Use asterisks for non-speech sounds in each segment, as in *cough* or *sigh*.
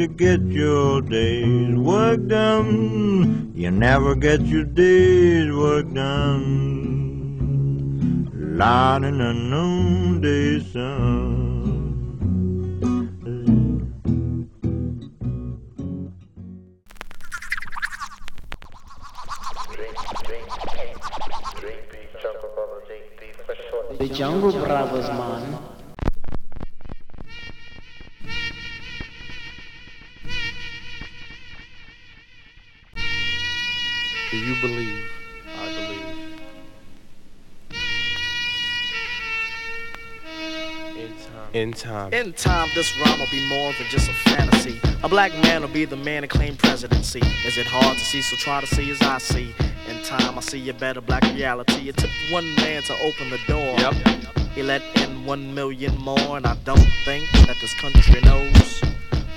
To get your day's work done? You never get your day's work done. Lying this rhyme will be more than just a fantasy. A black man will be the man to claim presidency. Is it hard to see? So try to see as I see. In time, I see a better black reality. It took one man to open the door. Yep. He let in one million more, and I don't think that this country knows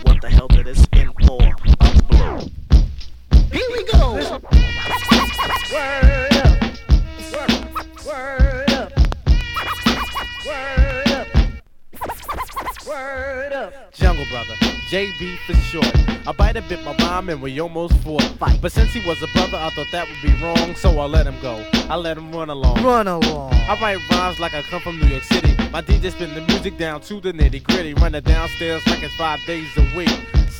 what the hell that is in for. I'm blue. Here we go. Word up. Word, word up. Word up. Word up. Jungle Brother, JB for short. I bite a bit my mom and we almost fought. Fight. But since he was a brother, I thought that would be wrong, so I let him go. I let him run along. Run along. I write rhymes like I come from New York City. My DJ spin the music down to the nitty gritty. Running downstairs like it's five days a week.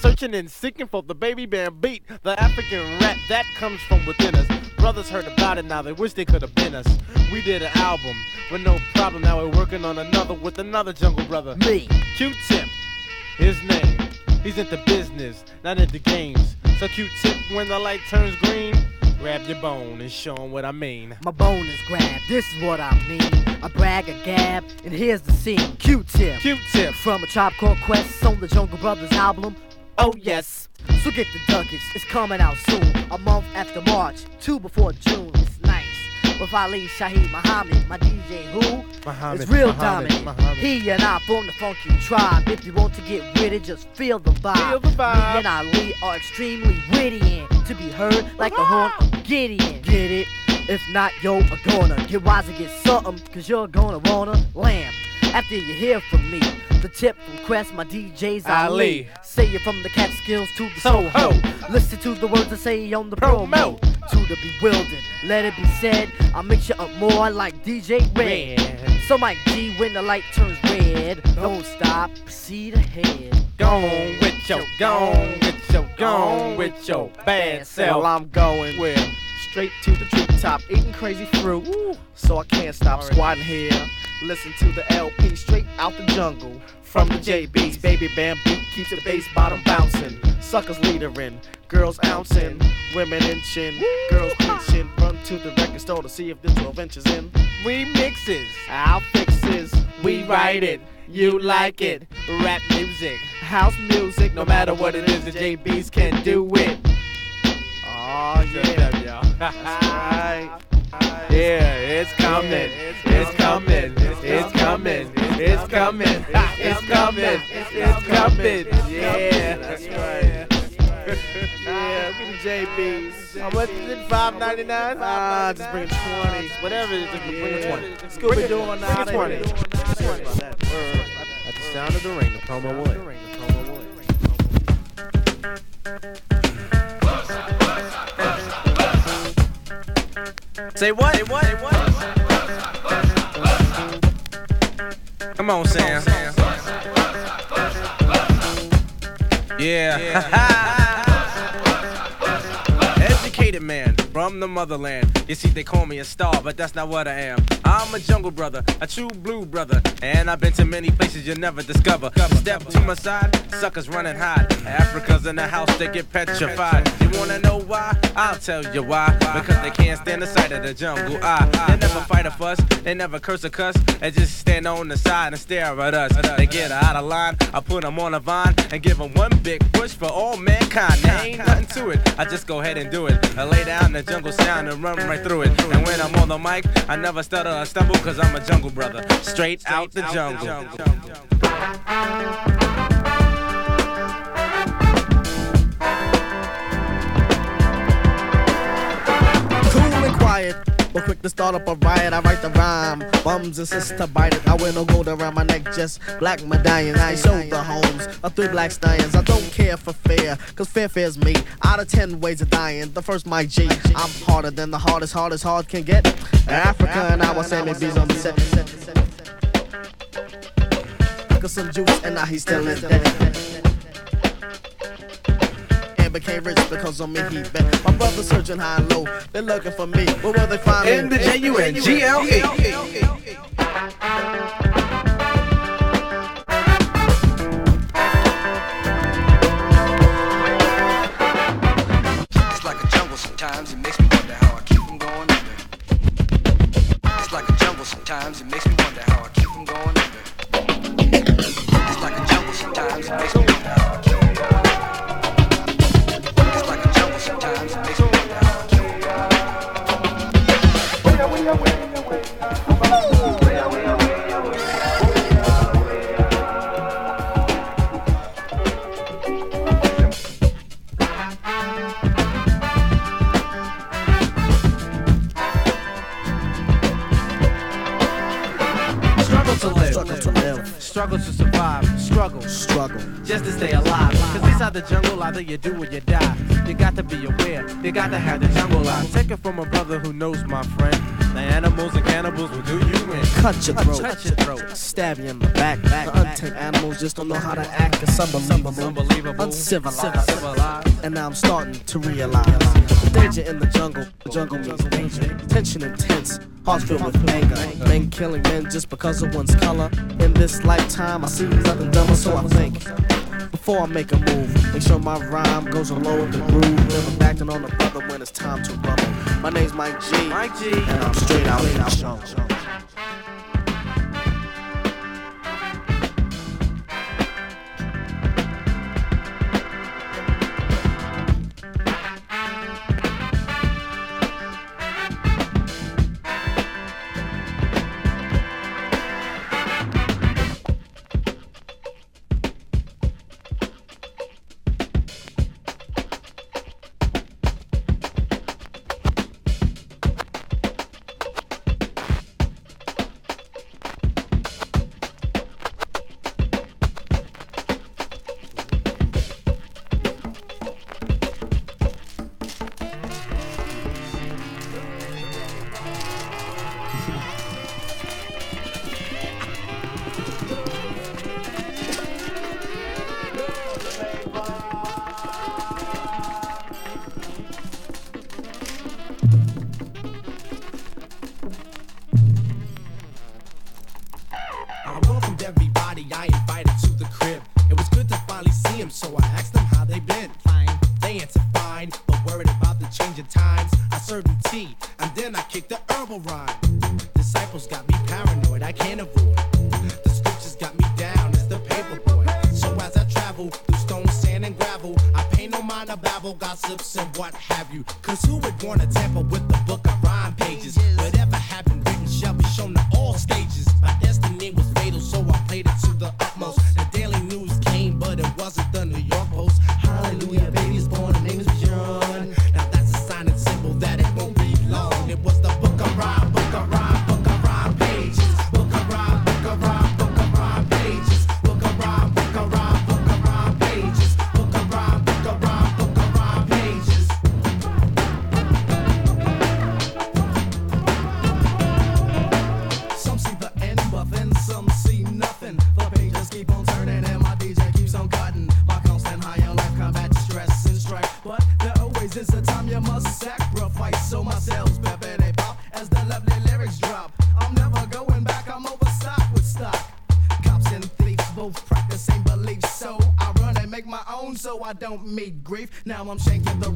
Searching and seeking for the baby band beat. The African rap that comes from within us. Brothers heard about it now, they wish they could have been us. We did an album with no problem. Now we're working on another with another jungle brother. Me. Q-Tip, his name. He's into business, not into games. So Q-Tip, when the light turns green, grab your bone and show 'em what I mean. My bone is grabbed, this is what I mean. I brag a gab, and here's the scene. Q-tip. Q-Tip, From a Tribe Called Quest on the Jungle Brothers album. Oh yes. So get the ducats, it's coming out soon. A month after March, two before June. It's nice. With Ali Shaheed Muhammad, my DJ who? Muhammad, It's real Muhammad, dominant. Muhammad. He and I form the funky tribe. If you want to get with it, just feel the vibe. Feel the vibe. Me and Ali are extremely witty and to be heard like the horn of Gideon. Get it? If not, yo, are gonna get wise and get something, cause you're gonna wanna lamb. After you hear from me, the tip from Quest, my DJ's Ali. Ali. Say it from the Catskills to the Soho. Soho. Listen to the words I say on the promo. Promo. To the bewildered, let it be said, I mix you up more like DJ Red. Red. So Mike G, when the light turns red, don't stop, proceed ahead. Gone with your, gone with your, gone with your bad Well, self. I'm going Where? Straight to the treetop, eating crazy fruit. So I can't stop Already. squatting here. Listen to the LP straight out the jungle. From the JB's, baby bamboo keeps the bass bottom bouncing. Suckers leadering, girls ouncing, women inching, girls preaching. Run to the record store to see if the 12 inches in. Remixes. Our fixes, we write it, you like it. Rap music. House music, No matter what it is, the JBs can do it. Oh yeah, right. *laughs* Yeah, it's coming. It's coming. It's coming. It's coming. It's coming. It's coming. Yeah, That's right. yeah, we the JBs. How much is it? Five ninety nine. Ah, just bring 20. Whatever. it is, Just bring a twenty. Scooby Doo on Bring twenty. that. At the sound of the ring, the promo wood. Say what? Say what? Say what? Come on, Sam. Yeah. *laughs* Educated man from the motherland. You see, they call me a star, but that's not what I am. I'm a jungle brother, a true blue brother, and I've been to many places you'll never discover. Step to my side, suckers running hide. Afrika's in the house, they get petrified. You wanna know why? I'll tell you why. Because they can't stand the sight of the jungle. I, they never fight a fuss, they never curse a cuss, they just stand on the side and stare at us. They get out of line, I put them on a vine and give them one big push for all mankind. There ain't nothing to it, I just go ahead and do it. I lay down the jungle sound and run right through it. And when I'm on the mic, I never stutter or stumble cause I'm a jungle brother. Straight out the jungle. To start up a riot, I write the rhyme. Bums insist to bite it. I wear no gold around my neck, just black medallions. I show the homes of three black stallions. I don't care for fear, cause fear fears me. Out of ten ways of dying, the first my G. I'm harder than the hardest, hardest hard can get. Afrika and I was Sammy B's on the set. Took some juice and now he's still in debt became rich because on me he bet. My brother searching high and low, they're looking for me. Where will they find me? In the J-U-N-G-L-E. It's like a jungle sometimes, it makes me wonder how I keep from going under. It's like a jungle sometimes, it makes me wonder how I keep from going under. It's like a jungle sometimes, it makes me wonder how Struggle to live. Struggle to live, Struggle to survive. Struggle. struggle. just to stay alive. Cause inside the jungle, either you do or you die. You got to be aware, you got to have the jungle life. Take it from a brother who knows my friend. The animals and cannibals will do you in. Cut your throat. Cut your throat. Stab you in the back. back the untamed animals just don't know how to act. It's unbelievable. Unbelievable. Uncivilized. Civilized. And now I'm starting to realize danger in the jungle. The jungle means danger. Tension intense. Hearts filled with anger. Men killing men just because of one's color. In this lifetime, I see nothing dumber, so I think. Before I make a move, make sure my rhyme goes along with the groove. Never acting on the brother when it's time to rumble. My name's Mike G. Mike G. And I'm straight out in the jungle. Mind to babble, gossips, and what have you. Cause who would wanna tamper with the book of rhyme pages? Whatever happened written shall be shown to all stages. I don't meet grief. Now I'm shaking the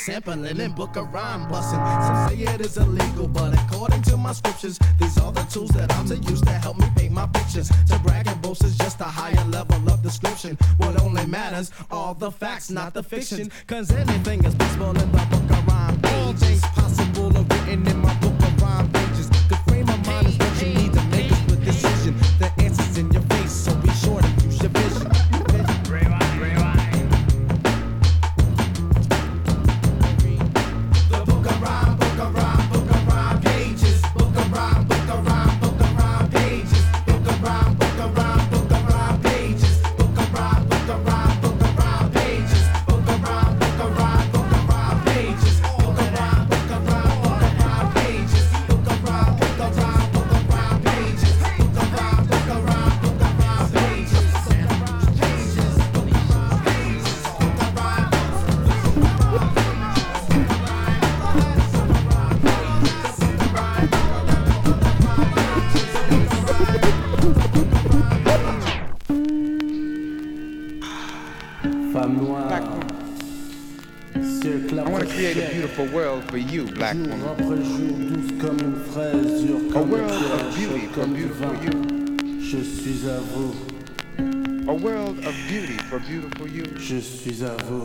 sampling and book a rhyme busting. Some say it is illegal, but according to my scriptures, these are the tools that I'm to use to help me paint my pictures. To brag and boast is just a higher level of description. What only matters are the facts, not the fiction. Cause anything is possible in the book of rhyme. All things possible are written in my book black Jour après jour, douce comme une fraise, dure A comme une world pierre, of beauty comme du beautiful vin. you. Je suis à vous, A world of beauty for beautiful you. je suis à vous.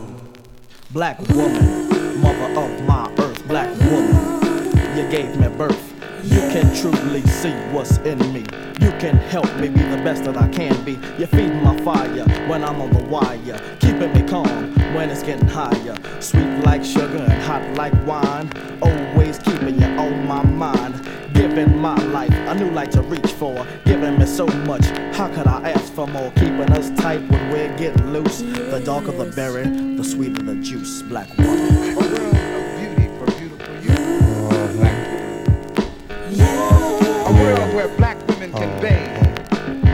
Black woman, mother of my earth, black woman, you gave me birth. You can truly see what's in me. You can help me be the best that I can be. You feed my fire when I'm on the wire, keeping me calm when it's getting higher. Sweet like sugar and hot like wine. Always keeping you on my mind. Giving my life a new light to reach for. Giving me so much. How could I ask for more? Keeping us tight when we're getting loose. The darker the berry, the sweeter the juice. Black woman. World where black women can oh. bathe.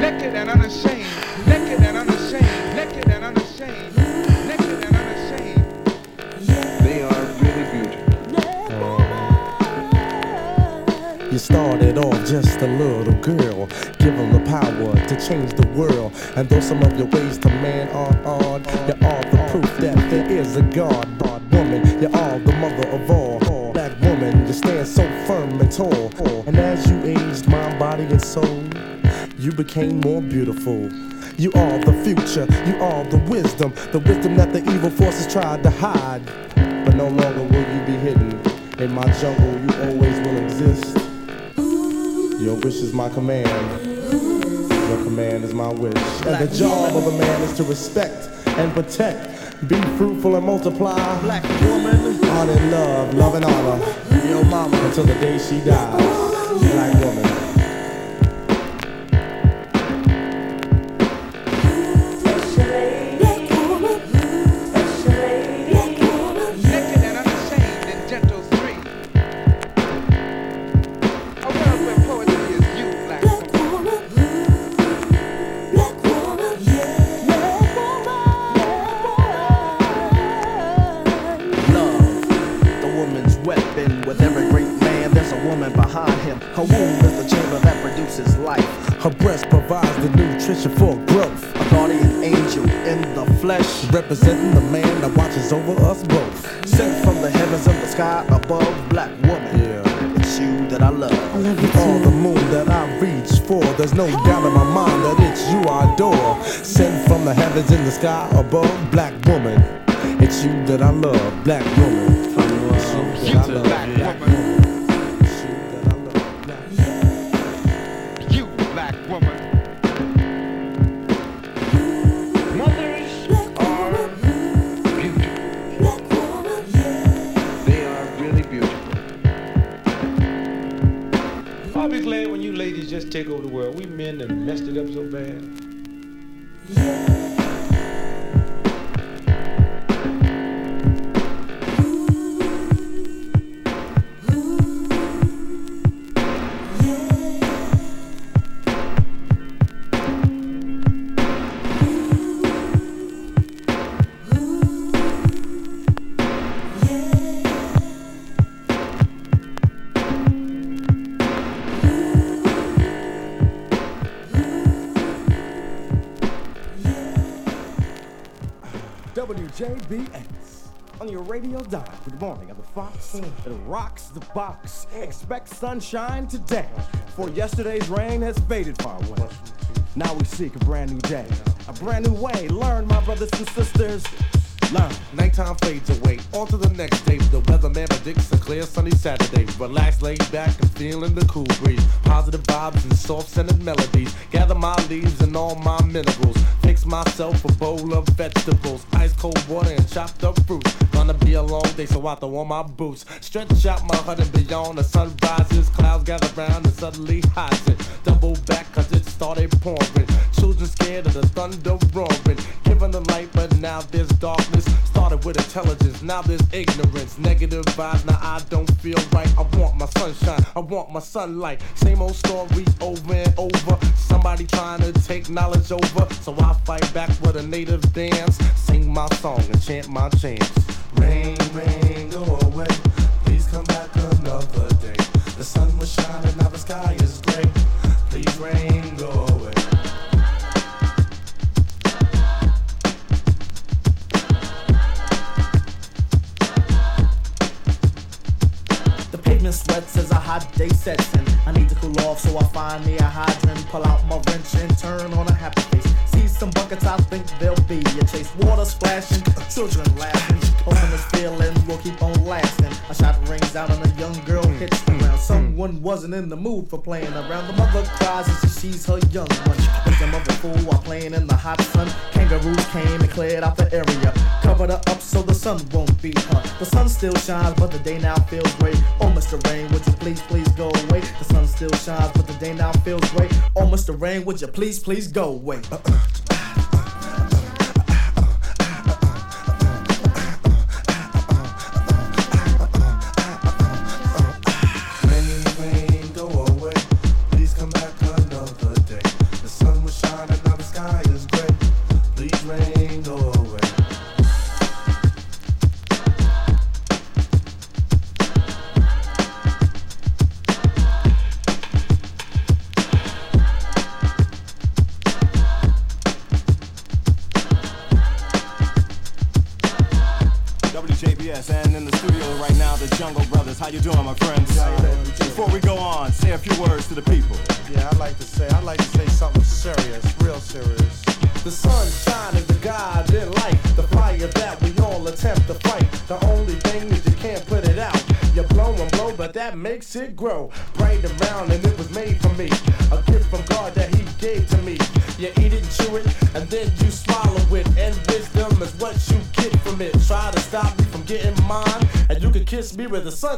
Naked and unashamed. Naked and unashamed. Naked and unashamed. Naked and unashamed. They are really beautiful. You started off just a little girl, given the power to change the world. And though some of your ways to man are odd, you are the proof that there is a God. God woman, you are the mother of all. You stand so firm and tall. And as you aged mind, body, and soul, you became more beautiful. You are the future, you are the wisdom, the wisdom that the evil forces tried to hide. But no longer will you be hidden. In my jungle, you always will exist. Your wish is my command. Your command is my wish. And the job of a man is to respect and protect. Be fruitful and multiply. Black woman, and love, love and honor. Your mama. Until the day she dies. Black WJBS on your radio dial. Good morning of the Fox. It rocks the box. Expect sunshine today, for yesterday's rain has faded far away. Now we seek a brand new day, a brand new way. Learn, my brothers and sisters. Learn. Nighttime fades away. On to the next day. The weatherman predicts a clear sunny Saturday. Relax, lay back, and feeling the cool breeze. Positive vibes and soft scented melodies. Gather my leaves and all my minerals. Myself a bowl of vegetables. Ice cold water and chopped up fruit. Gonna be a long day, so I throw on my boots. Stretch out my hut and beyond. The sun rises. Clouds gather round and suddenly hides it. Double back, cause it started pouring. Children scared of the thunder roaring. Given the light, but now there's darkness. Started with intelligence, now there's ignorance. Negative vibes, now I don't feel right. I want my sunshine, I want my sunlight. Same old story over and over. Somebody trying to take knowledge over. So I fight back with a native dance. Sing my song and chant my chants. Rain, rain, go away. Please come back another day. The sun was shining, now the sky is gray. Please rain, go away. The pavement sweats as a hot day sets in. I need to cool off, so I find me a hydrant, pull out my wrench and turn on a happy face. See some buckets, I think they'll be a chase. Water splashing, children laughing. Hoping this feeling will keep on lasting. A shot rings out and a young girl hits the ground. Someone wasn't in the mood for playing around. The mother cries as she sees her young one. Make the mother fool while playing in the hot sun. Kangaroos came and cleared out the area. Covered her up so the sun won't beat her. The sun still shines, but the day now feels gray. Oh, Mr. Rain, would you please, please go away? The sun still shines, but the day now feels gray. Oh, Mr. Rain, would you please, please go away? Rain, *clears throat*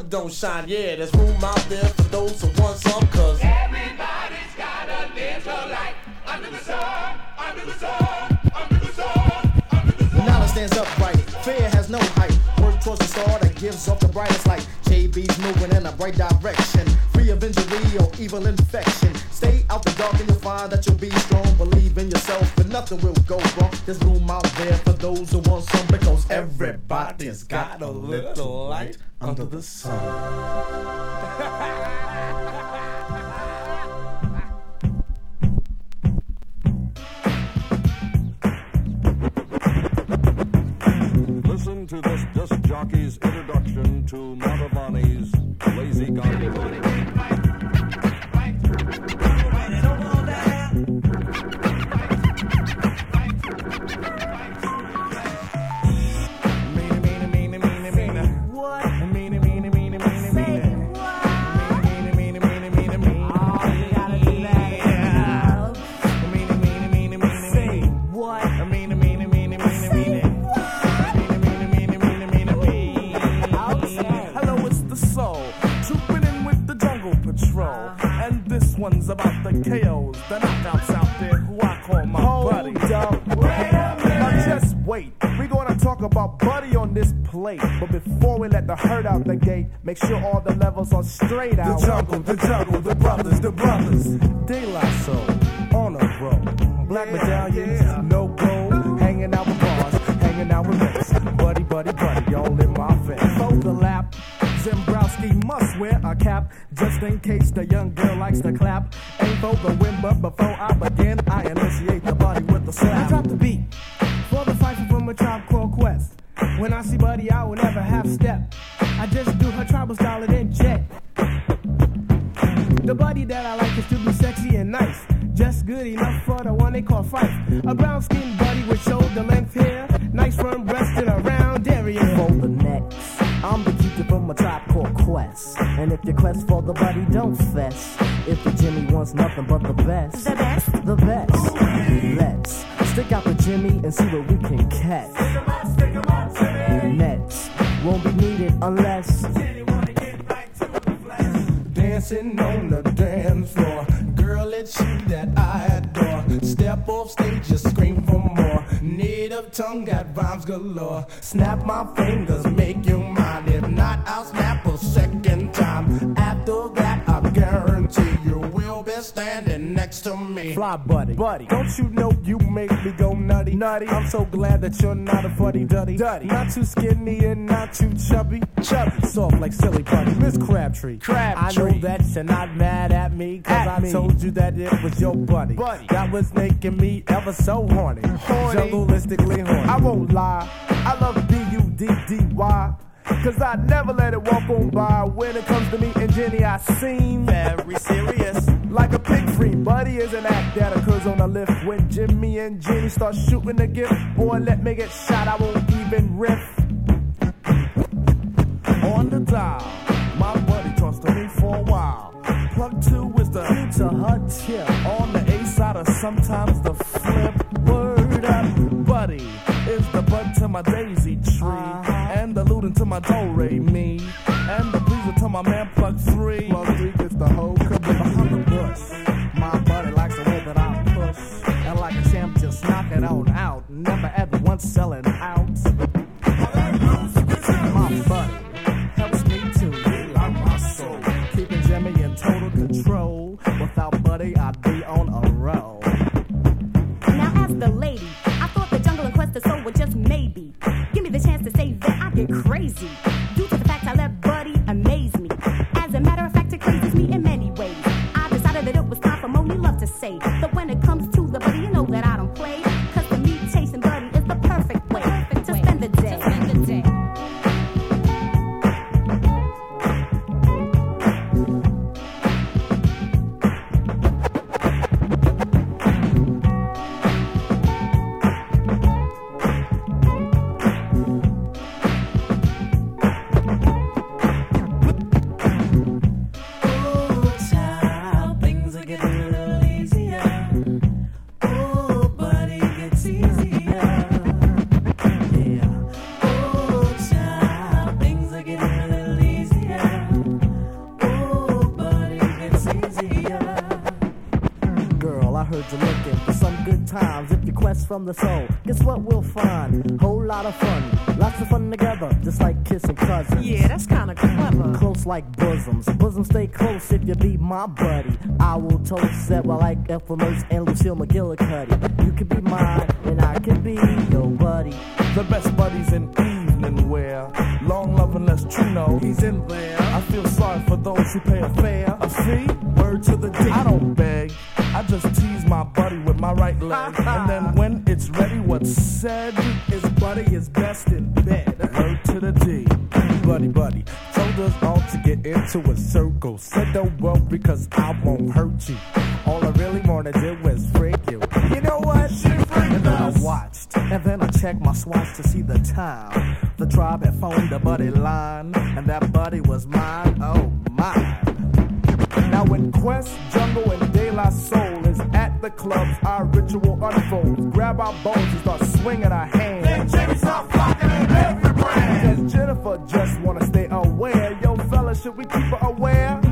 don't shine. Yeah, there's room out infection. Stay out the dark and you'll find that you'll be strong. Believe in yourself and nothing will go wrong. There's room out there for those who want some because everybody's got a little light under the sun. Listen to this disc jockey's introduction to one's about the KOs, the knockouts out there who I call my buddy. Now just wait. We're gonna talk about Buddy on this plate. But before we let the herd out the gate, make sure all the levels are straight out. The jungle, the jungle, the brothers, the brothers. De cap just in case the young girl likes to clap. Ain't for the win, but before I begin, I initiate the body with the slap. I drop the beat for the fight from a tribe called see buddy, I will never half step. I just do her tribal style and then jet. The buddy that I like is to be sexy and nice. Just good enough for the one they call Phife. A brown skinned buddy with shoulder your quest for the body don't fess. If the Jimmy wants nothing but the best, the best, the best. Let's stick out the Jimmy and see what we can catch. Nets won't be needed unless. Dancing on the dance floor. Girl, it's you that I adore. Step off stage, just scream for more. Native tongue got rhymes galore. Snap my fingers, make you mine. If not, I'll snap a second be standing next to me. Fly buddy, buddy. Don't you know you make me go nutty, nutty? I'm so glad that you're not a fuddy duddy, duddy. Not too skinny and not too chubby, chubby. Soft like silly buddy, Miss Crabtree. Crabtree. I know that you're not mad at me, cause At I me. told you that it was your buddy. Buddy. That was making me ever so horny. Horny. Jungleistically horny. I won't lie, I love B-U-D-D-Y. Cause I never let it walk on by. When it comes to me and Jenny, I seem very serious. Like a pig free, buddy is an act that occurs on a lift. When Jimmy and Jenny start shooting the gift, boy, let me get shot, I won't even riff. On the dial, my buddy talks to me for a while. Plug two is the to her tip. On the A side, or sometimes the flip. Word up, buddy is the bud to my daisy tree. And the to my do re me. And the pleaser to my man plug three. Plug three gets the whole caboose. Behind the bush, my buddy likes the way that I push. And like a champ, just knock it on out. Never ever once selling If from the soul, guess what we'll find? Whole lot of fun, lots of fun together, just like kissing cousins. Yeah, that's kinda clever. Close like bosoms, bosoms stay close if you be my buddy. I will toast that while I like Ethel and Lucille McGillicuddy. You can be mine, and I can be your buddy. The best buddies in evening wear. Long love unless true know he's in there. I feel sorry for those who pay a fare. A fee? Word to the D. I don't beg. I just tease my buddy with my right leg. *laughs* and then said is buddy is best in bed. Word to the D. Buddy, buddy. Told us all to get into a circle. Said don't worry because I won't hurt you. All I really wanna do is freak you. You know what? And then I watched, and then I checked my swatch to see the time. The tribe had phoned the buddy line, and that buddy was mine. Oh my! Now in Quest, Jungle, and De La Soul the clubs, our ritual unfolds. Grab our bones and start swinging our hands. Then Jimmy start flocking in every brand. Cause Jennifer just wanna stay aware. Yo, fella, should we keep her aware?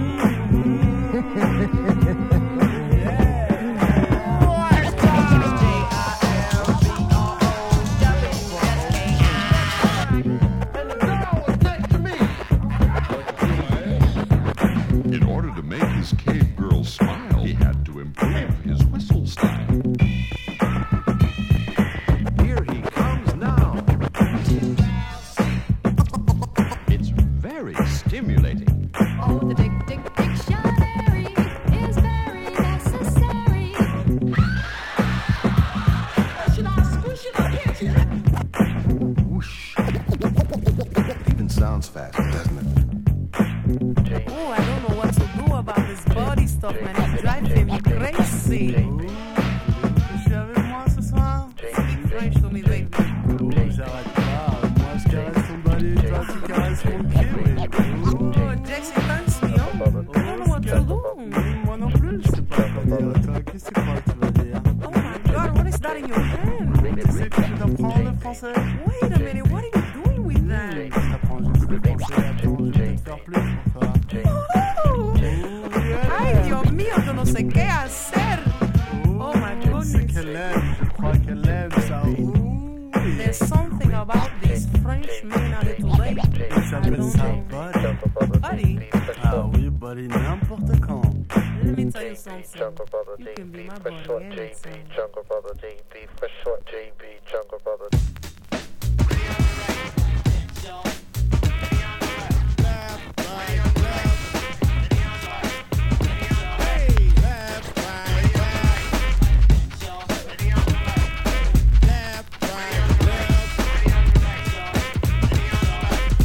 Qu'est-ce que tu crois que tu vas dire Oh my god, what is that in your hand? Sais que tu le français Wait a minute, what are you doing with that? T'apprends juste le français, attends, je vais te faire plus pour toi. Oh, ay, Dios mío, yo no sé qué hacer. Oh my C'est goodness. qu'elle aime, je crois qu'elle aime ça. There's something about these French men out there today. Il I don't know. Buddy. Let me tell you something. You can be my buddy anytime. Jungle Brother JB, for short JB, Jungle Brother.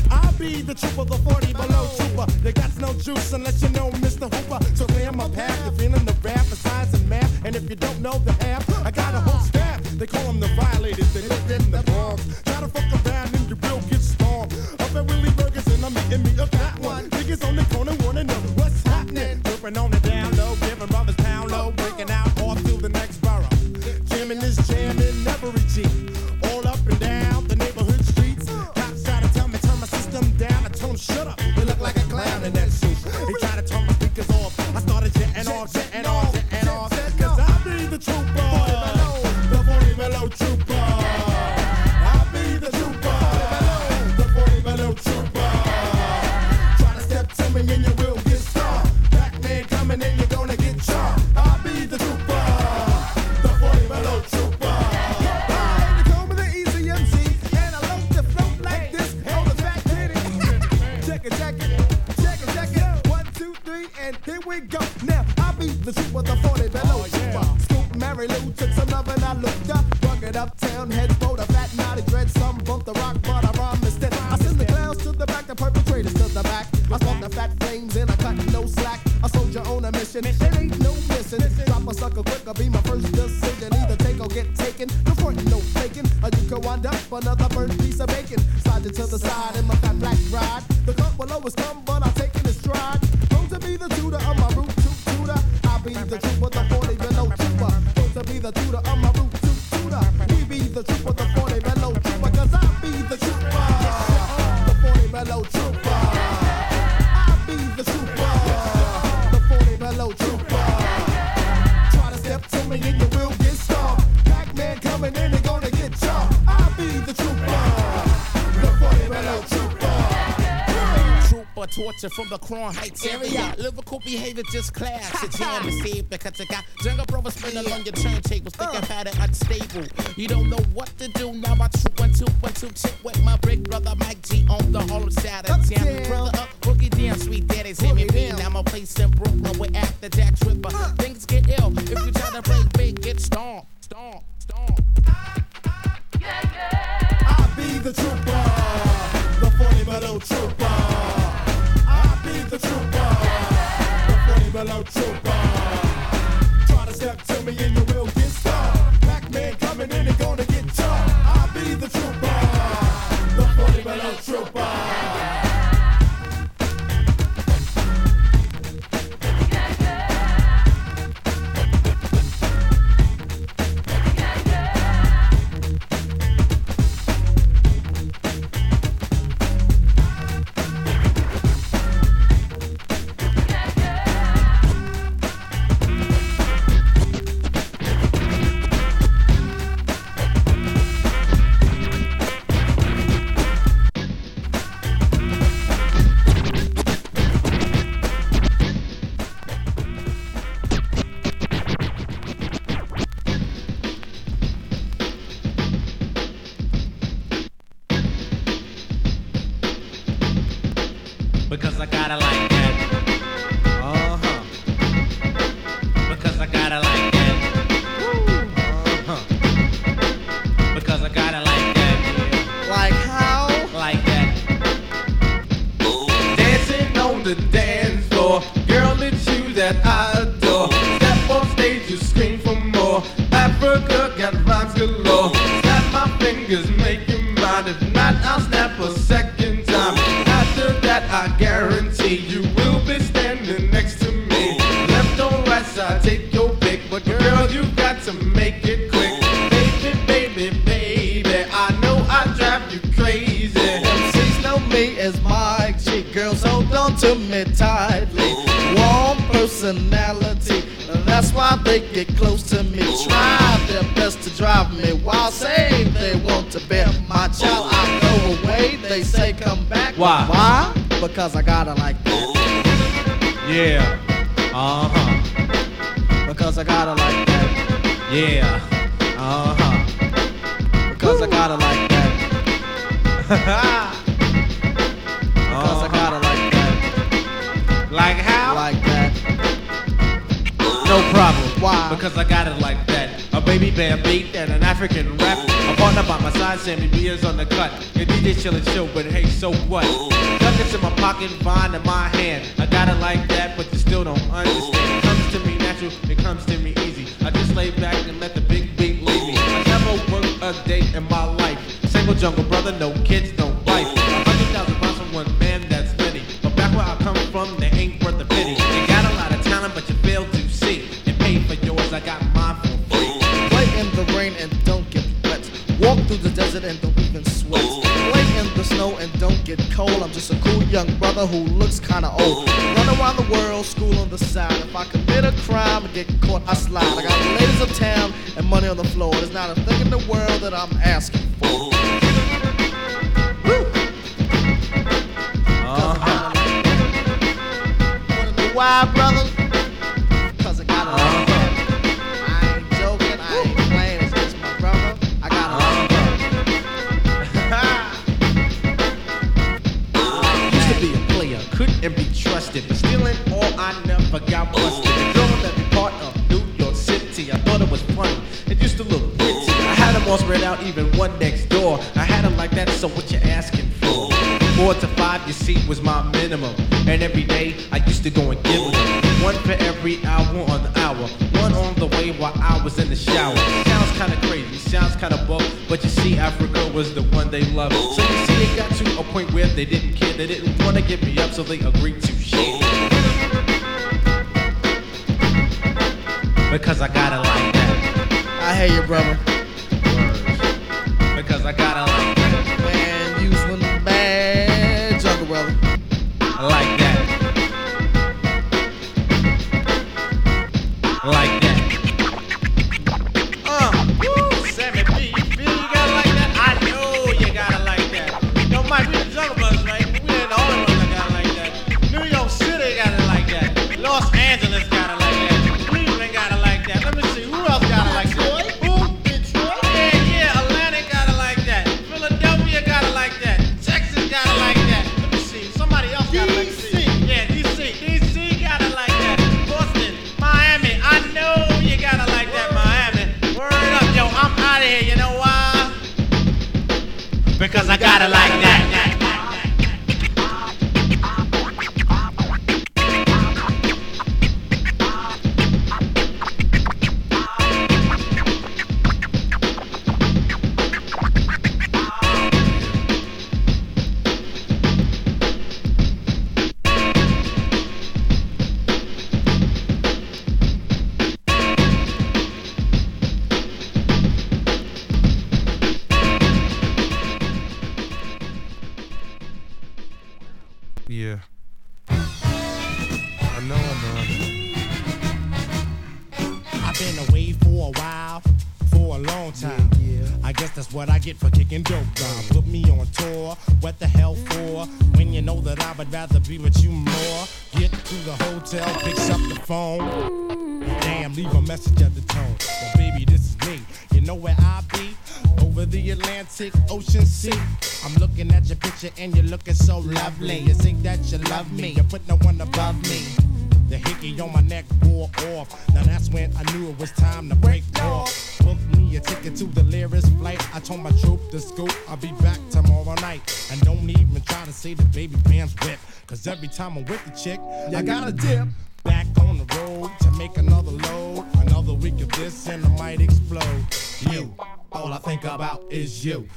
I'll be the trooper, no juice unless you know Mr. Hooper. So clear my path, you're feeling the rap for science and math. And if you don't know the half, I got a whole staff. They call them the violators, they live in the Bronx. Try to fuck around and your bill gets stormed. Up at Willie Burgers and I'm eating me a fat one. Niggas on the corner wanna know what's happening. Tripping on Torture from the Crown Heights area. Lyrical behavior just clash. The jam received because you got Jungle brothers spinning on your turntables, thinking about it unstable. You don't know what to do. Now I troop one, two, one, two, chip with my big brother Mike G on the Harlem side of jam. Brother up, boogie down, sweet daddy, Sammy B. Now my place in Brooklyn with after Jack the 40 below trooper. Try to step to me and you will get personality, that's why they get close to me. Try their best to drive me while Say they want to bet my child. I go away, they say come back. Why? Why? Because I gotta like that. Yeah. Uh huh. Because I gotta like that. Yeah. Uh huh. Because I gotta like that. *laughs* Why? Because I got it like that. A baby bear beat and an African rap. A partner by my side, Sammy B is on the cut. Your DJ chillin' show, but hey, so what? Duckets in my pocket, vine in my hand. I got it like that, but you still don't understand. It comes to me natural, it comes to me easy. I just lay back and let the big beat lead me. I never worked a day in my life. Single jungle brother, no kids, no wife. Cold. I'm just a cool young brother who looks kinda old. Run around the world, school on the side. If I commit a crime and get caught, I slide. I got the ladies of town and money on the floor. There's not a thing in the world that I'm asking for. Uh-huh. Why, brother? I never got busted. The in every part of New York City, I thought it was funny. It used to look pretty. I had them all spread out, even one next door. I had them like that, so what you asking for? Four to five, you see, was my minimum. And every day, I used to go and give them. One for every hour on the hour. One on the way while I was in the shower. Sounds kinda crazy, sounds kinda buck, but you see, Afrika was the one they loved. So you see, it got to a point where they didn't care. They didn't wanna give me up, so they agreed to share. Because I got it like that. I hear you, brother. Because I got it like get for kicking dope down. Put me on tour, what the hell for? When you know that I would rather be with you more. Get to the hotel, picks up the phone. Damn, leave a message at the tone. Well, baby, this is me. You know where I be? Over the Atlantic Ocean Sea. I'm looking at your picture and you're looking so lovely. You think that you love me, you put no one above me. The hickey on my neck time I'm with the chick, I gotta dip. Back on the road to make another load. Another week of this and I might explode. You, all I think about is you.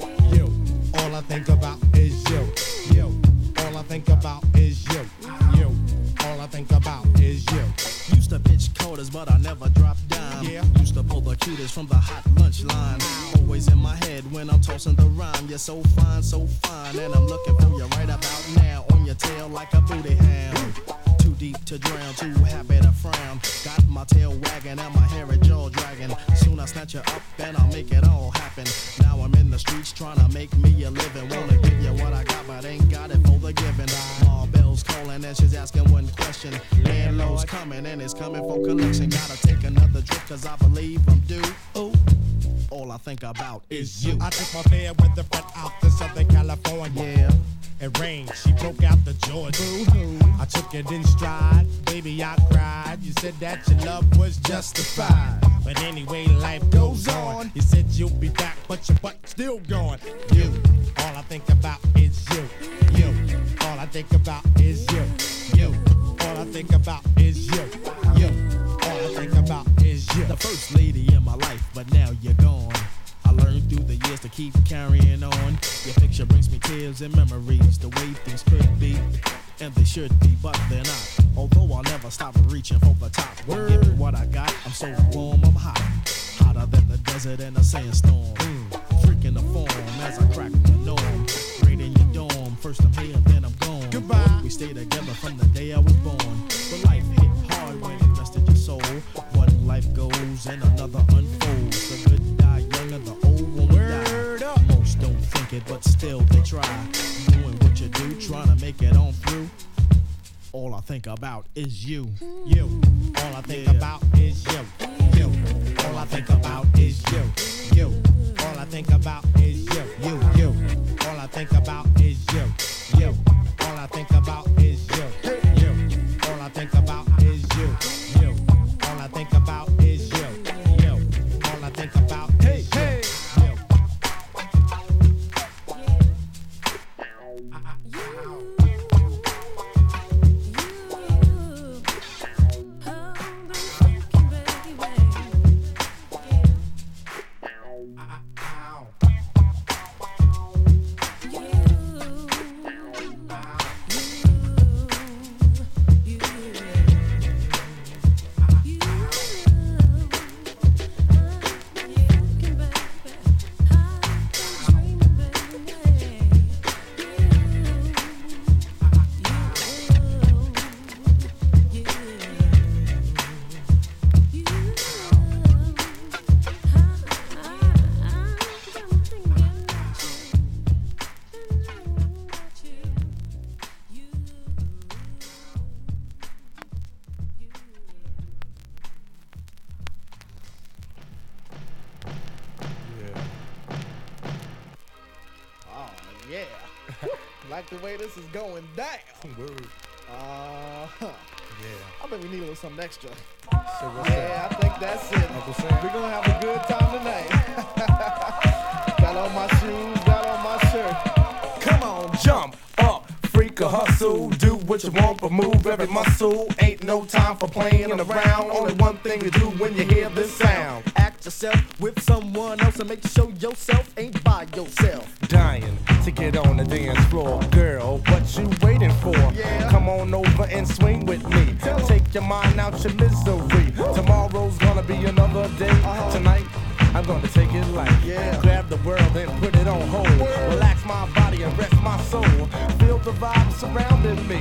Coming and it's coming for collection. Gotta take another drip cause I believe I'm due. Ooh. All I think about is you. I took my fair weather friend out to Southern California. Yeah. It rained, she broke out the Georgia. I took it in stride, baby, I cried. You said that your love was justified. But anyway, life goes on. You said you'll be back, but your butt still gone. You, all I think about is you. You, all I think about is you. Think about is you. You, all I think about is you. The first lady in my life, but now you're gone. I learned through the years to keep carrying on. Your picture brings me tears and memories, the way things could be. And they should be, but they're not. Although I'll never stop reaching for the top. When given what I got, I'm so warm, I'm hot. Hotter than the desert and a sandstorm. Freaking the form as I crack the norm. In your dorm, first I'm here, We stay together from the day I was born. But life hit hard when it rested your soul. One life goes and another unfolds. The good die young and the old won't die. Most don't think it, but still they try. Doing what you do, trying to make it on through. All I think about is you. You, all I think about is you. You, all I think about is you. You, all I think about is you. You, you, all I think about is you. You, think about is think we need a little something extra. So what's yeah, I think that's it. Uncle We're gonna have a good time tonight. *laughs* got on my shoes, got on my shirt. Come on, jump up, freak a hustle, do what you want, but move every muscle. Ain't no time for playing around. Only one thing to do when you hear this sound. Act yourself with someone else and make sure yourself ain't by yourself. Dying to get on the dance floor, girl. What you waiting for? Come on over and swing with me. Take your mind out your misery. Tomorrow's gonna be another day. Uh-huh. Tonight. I'm gonna take it light. Grab the world and put it on hold. Relax my body and rest my soul. Feel the vibe surrounding me.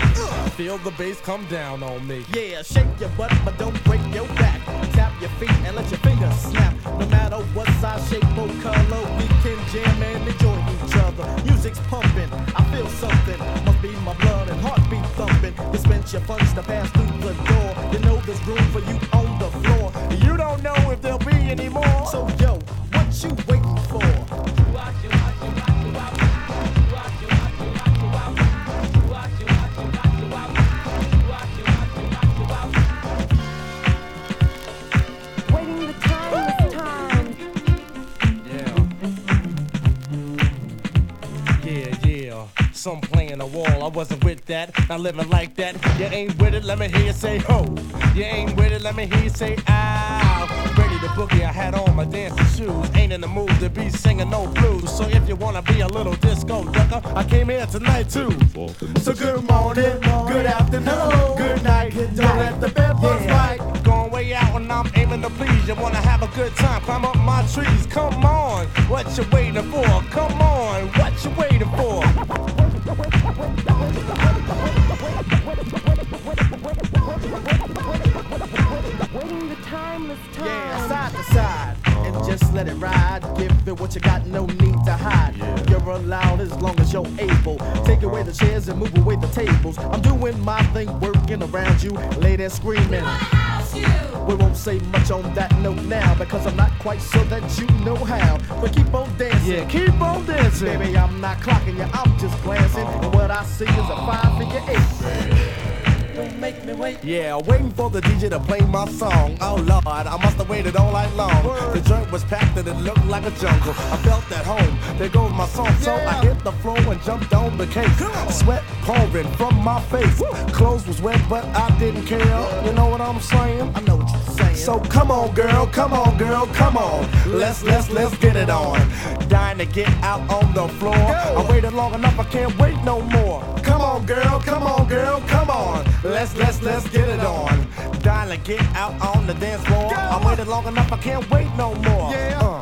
Feel the bass come down on me. Yeah, shake your butt, but don't break your back. Tap your feet and let your fingers snap. No matter what size, shape, or color, we can jam and enjoy Music's pumping, I feel something. Must be my blood and heartbeat thumping. Dispense your funds to pass through the door. You know there's room for you on the floor. You don't know if there'll be any more. So yo, what you waiting for? Some playing a wall, I wasn't with that. Not living like that. You ain't with it, let me hear you say ho. You ain't with it, let me hear you say ow. Break boogie, I had on my dancing shoes. Ain't in the mood to be singing no blues. So if you wanna be a little disco ducker, I came here tonight too. So good morning, good afternoon, good night. Don't let the bed bugs bite. Going way out and I'm aiming to please. You wanna have a good time, climb up my trees. Come on, what you waiting for? Come on, what you waiting for? Yeah, side to side. And uh-huh. just let it ride. Give it what you got, no need to hide. You're allowed as long as you're able. Take away the chairs and move away the tables. I'm doing my thing, working around you. Lay there screaming. We won't say much on that note now because I'm not quite sure that you know how. But keep on dancing. Yeah, keep on dancing. Baby, I'm not clocking you, I'm just glancing. And what I see is a five figure eight. Make me wait. Yeah, waiting for the DJ to play my song. Oh Lord, I must have waited all night long. The joint was packed and it looked like a jungle. I felt at home. There goes my song. So I hit the floor and jumped on the case. Sweat pouring from my face. Clothes was wet, but I didn't care. You know what I'm saying? I know what you're saying. So come on, girl, come on, girl, come on. Let's let's let's get it on. Dying to get out on the floor. I waited long enough, I can't wait no more. On, girl, come on, girl, come on. Let's let's let's get it on. To get out on the dance floor. I waited long enough, I can't wait no more. Yeah. Uh,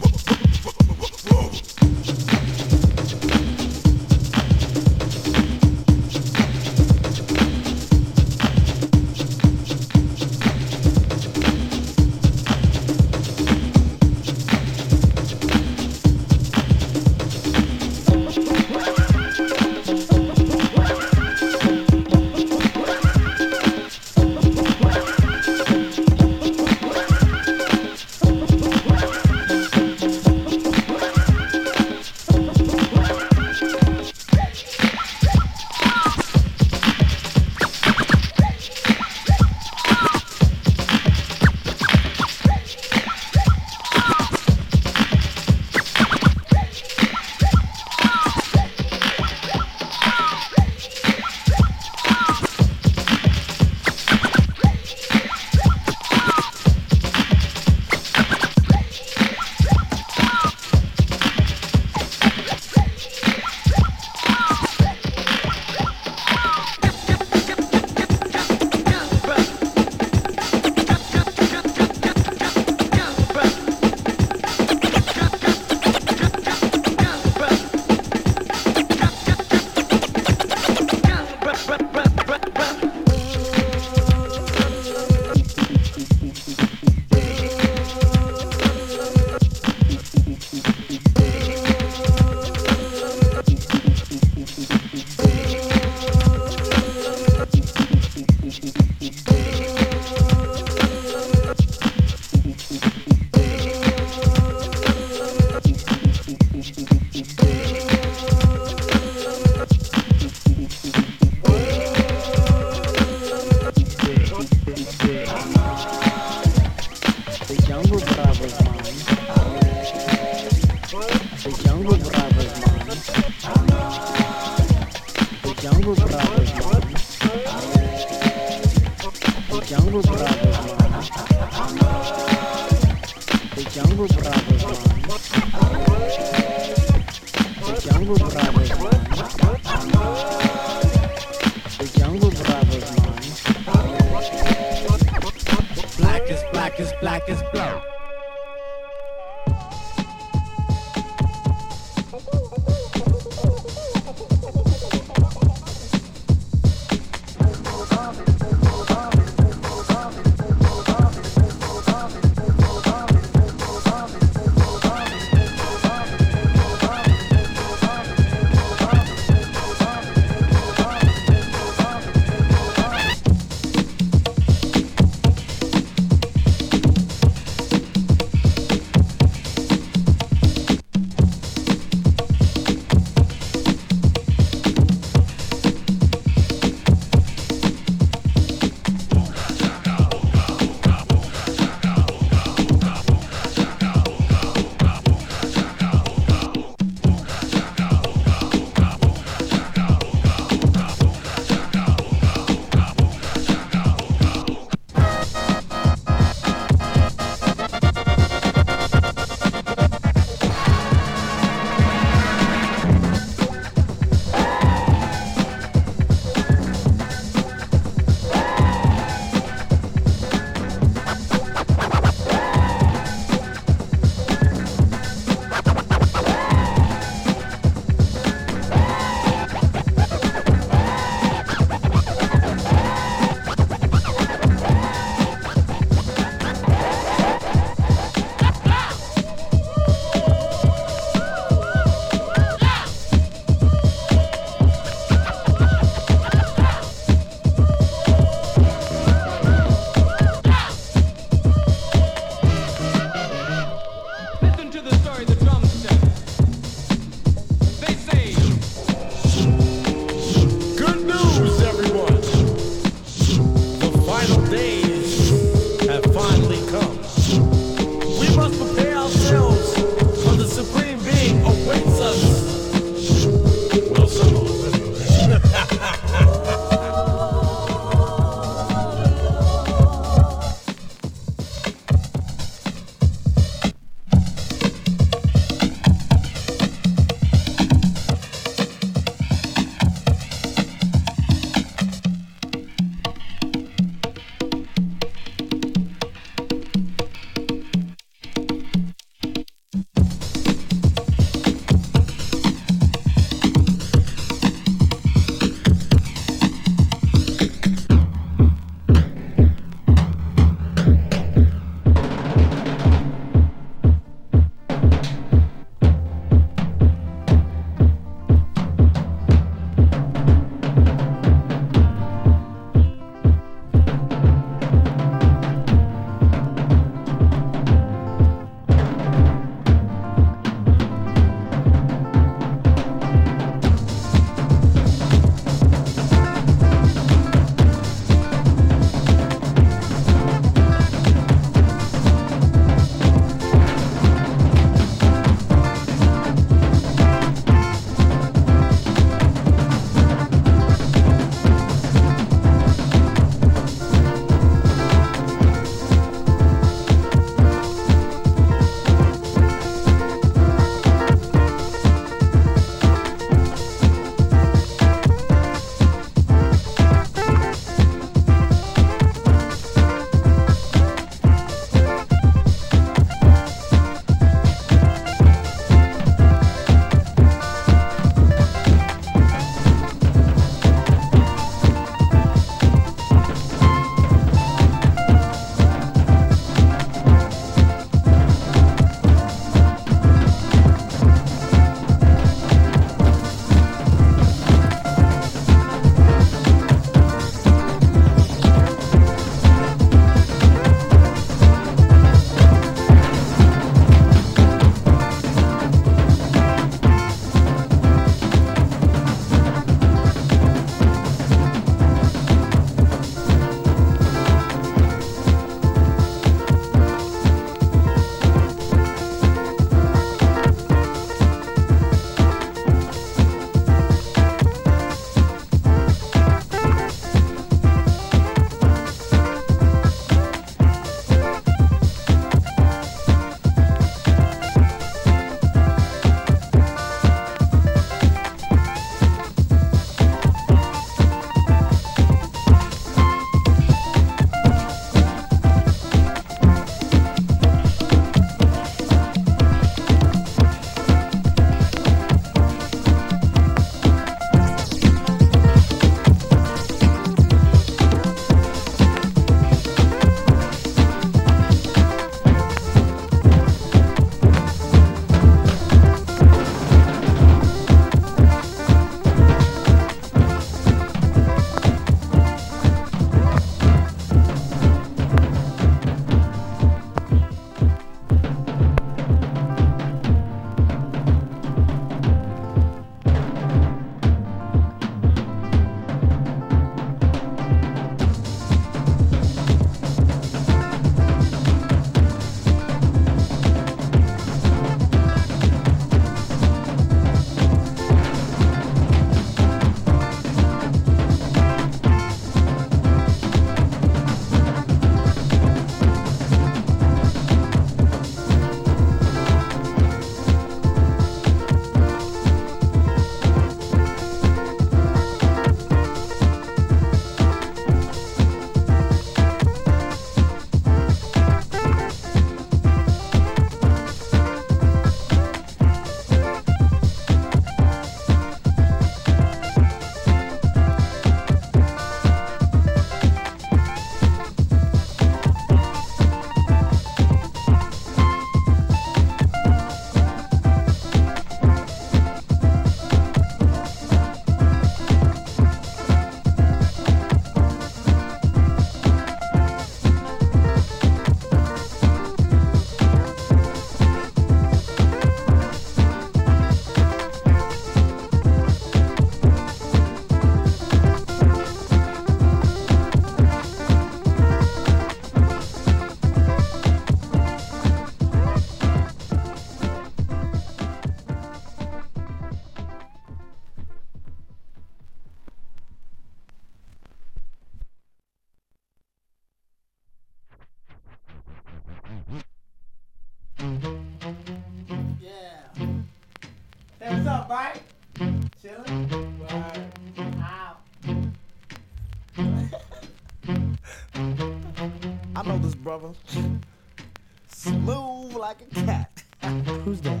like a cat. *laughs* Who's that?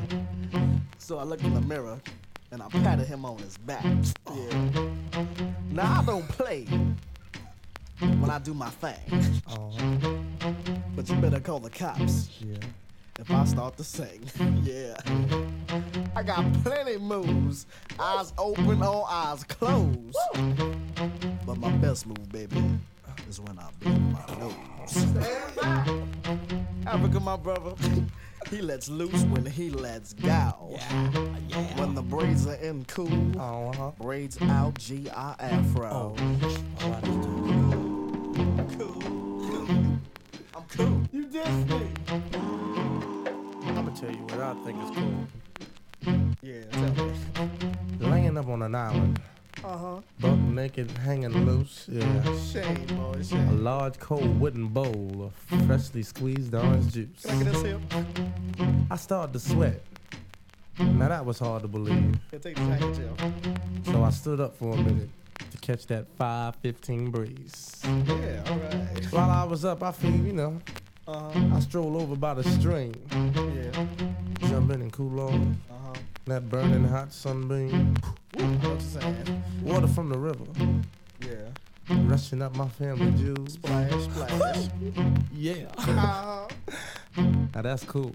So I looked in the mirror and I patted him on his back. Yeah. Now I don't play when I do my thing. Oh. But you better call the cops. Yeah. If I start to sing. *laughs* yeah. I got plenty moves. Eyes open or eyes closed. But my best move, baby, is when I bend my nose. Afrika, my brother. He lets loose when he lets go. Yeah, yeah. When the braids are in cool, Uh-huh. braids out, G I Afro. I'm cool. You dissed me. I'm gonna tell you what I think is cool. Yeah, tell me. Laying up on an island, Uh huh. buck naked, hanging loose. Yeah. Shame, boy, A large cold wooden bowl of freshly squeezed orange juice. Can I get this here? I started to sweat. Now that was hard to believe. Here, take the package here. So I stood up for a minute to catch that 515 breeze. Yeah, alright. While I was up, I feel, you know, Uh huh. I stroll over by the stream, Yeah. Jump in and cool off. Uh huh. That burning hot sunbeam, I know what you're saying. water from the river, Yeah. rushing up my family jewels. Splash, splash. Yeah. Uh-huh. *laughs* Now that's cool.